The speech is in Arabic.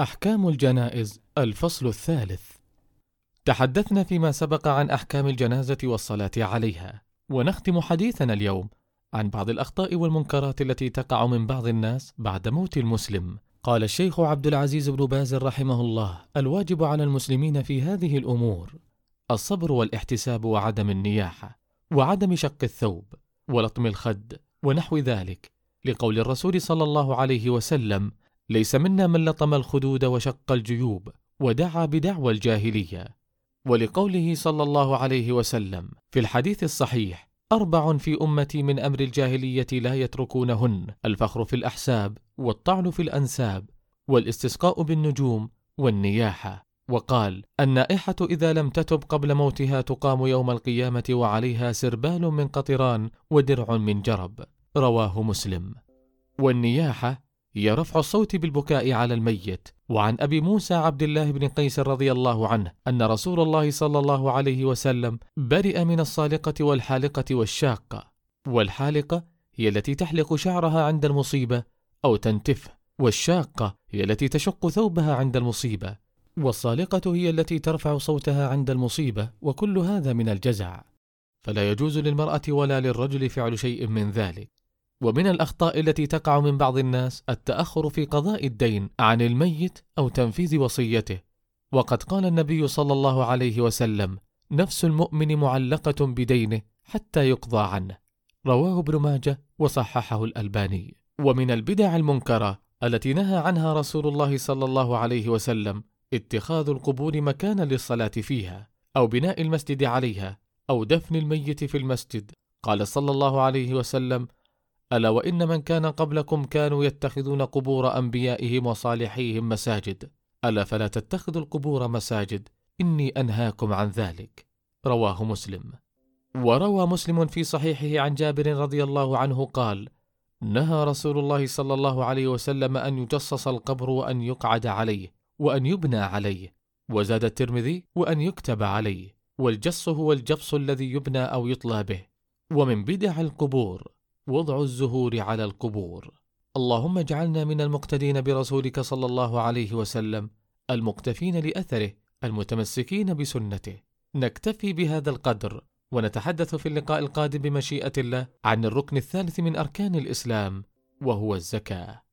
أحكام الجنائز الفصل الثالث. تحدثنا فيما سبق عن أحكام الجنازة والصلاة عليها ونختم حديثنا اليوم عن بعض الأخطاء والمنكرات التي تقع من بعض الناس بعد موت المسلم. قال الشيخ عبد العزيز بن باز رحمه الله الواجب على المسلمين في هذه الأمور الصبر والاحتساب وعدم النياحة وعدم شق الثوب ولطم الخد ونحو ذلك لقول الرسول صلى الله عليه وسلم ليس منا من لطم الخدود وشق الجيوب ودعا بدعوى الجاهلية. ولقوله صلى الله عليه وسلم في الحديث الصحيح أربع في أمتي من أمر الجاهلية لا يتركونهن الفخر في الأحساب والطعن في الأنساب والاستسقاء بالنجوم والنياحة. وقال النائحة إذا لم تتب قبل موتها تقام يوم القيامة وعليها سربال من قطران ودرع من جرب. رواه مسلم. والنياحة هي رفع الصوت بالبكاء على الميت. وعن أبي موسى عبد الله بن قيس رضي الله عنه أن رسول الله صلى الله عليه وسلم برئ من الصالقة والحالقة والشاقة. والحالقة هي التي تحلق شعرها عند المصيبة أو تنتفه والشاقة هي التي تشق ثوبها عند المصيبة. والصالقة هي التي ترفع صوتها عند المصيبة وكل هذا من الجزع. فلا يجوز للمرأة ولا للرجل فعل شيء من ذلك. ومن الأخطاء التي تقع من بعض الناس التأخر في قضاء الدين عن الميت أو تنفيذ وصيته. وقد قال النبي صلى الله عليه وسلم نفس المؤمن معلقة بدينه حتى يقضى عنه. رواه ابن ماجه وصححه الألباني. ومن البدع المنكرة التي نهى عنها رسول الله صلى الله عليه وسلم اتخاذ القبور مكانا للصلاة فيها أو بناء المسجد عليها أو دفن الميت في المسجد قال صلى الله عليه وسلم ألا وإن من كان قبلكم كانوا يتخذون قبور أنبيائهم وصالحيهم مساجد. ألا فلا تتخذوا القبور مساجد. إني أنهاكم عن ذلك. رواه مسلم. وروى مسلم في صحيحه عن جابر رضي الله عنه قال نهى رسول الله صلى الله عليه وسلم أن يجصص القبر وأن يقعد عليه وأن يبنى عليه وزاد الترمذي وأن يكتب عليه والجص هو الجبص الذي يبنى أو يطلى به. ومن بدع القبور وضع الزهور على القبور. اللهم اجعلنا من المقتدين برسولك صلى الله عليه وسلم المقتفين لأثره المتمسكين بسنته. نكتفي بهذا القدر ونتحدث في اللقاء القادم بمشيئة الله عن الركن الثالث من أركان الإسلام وهو الزكاة.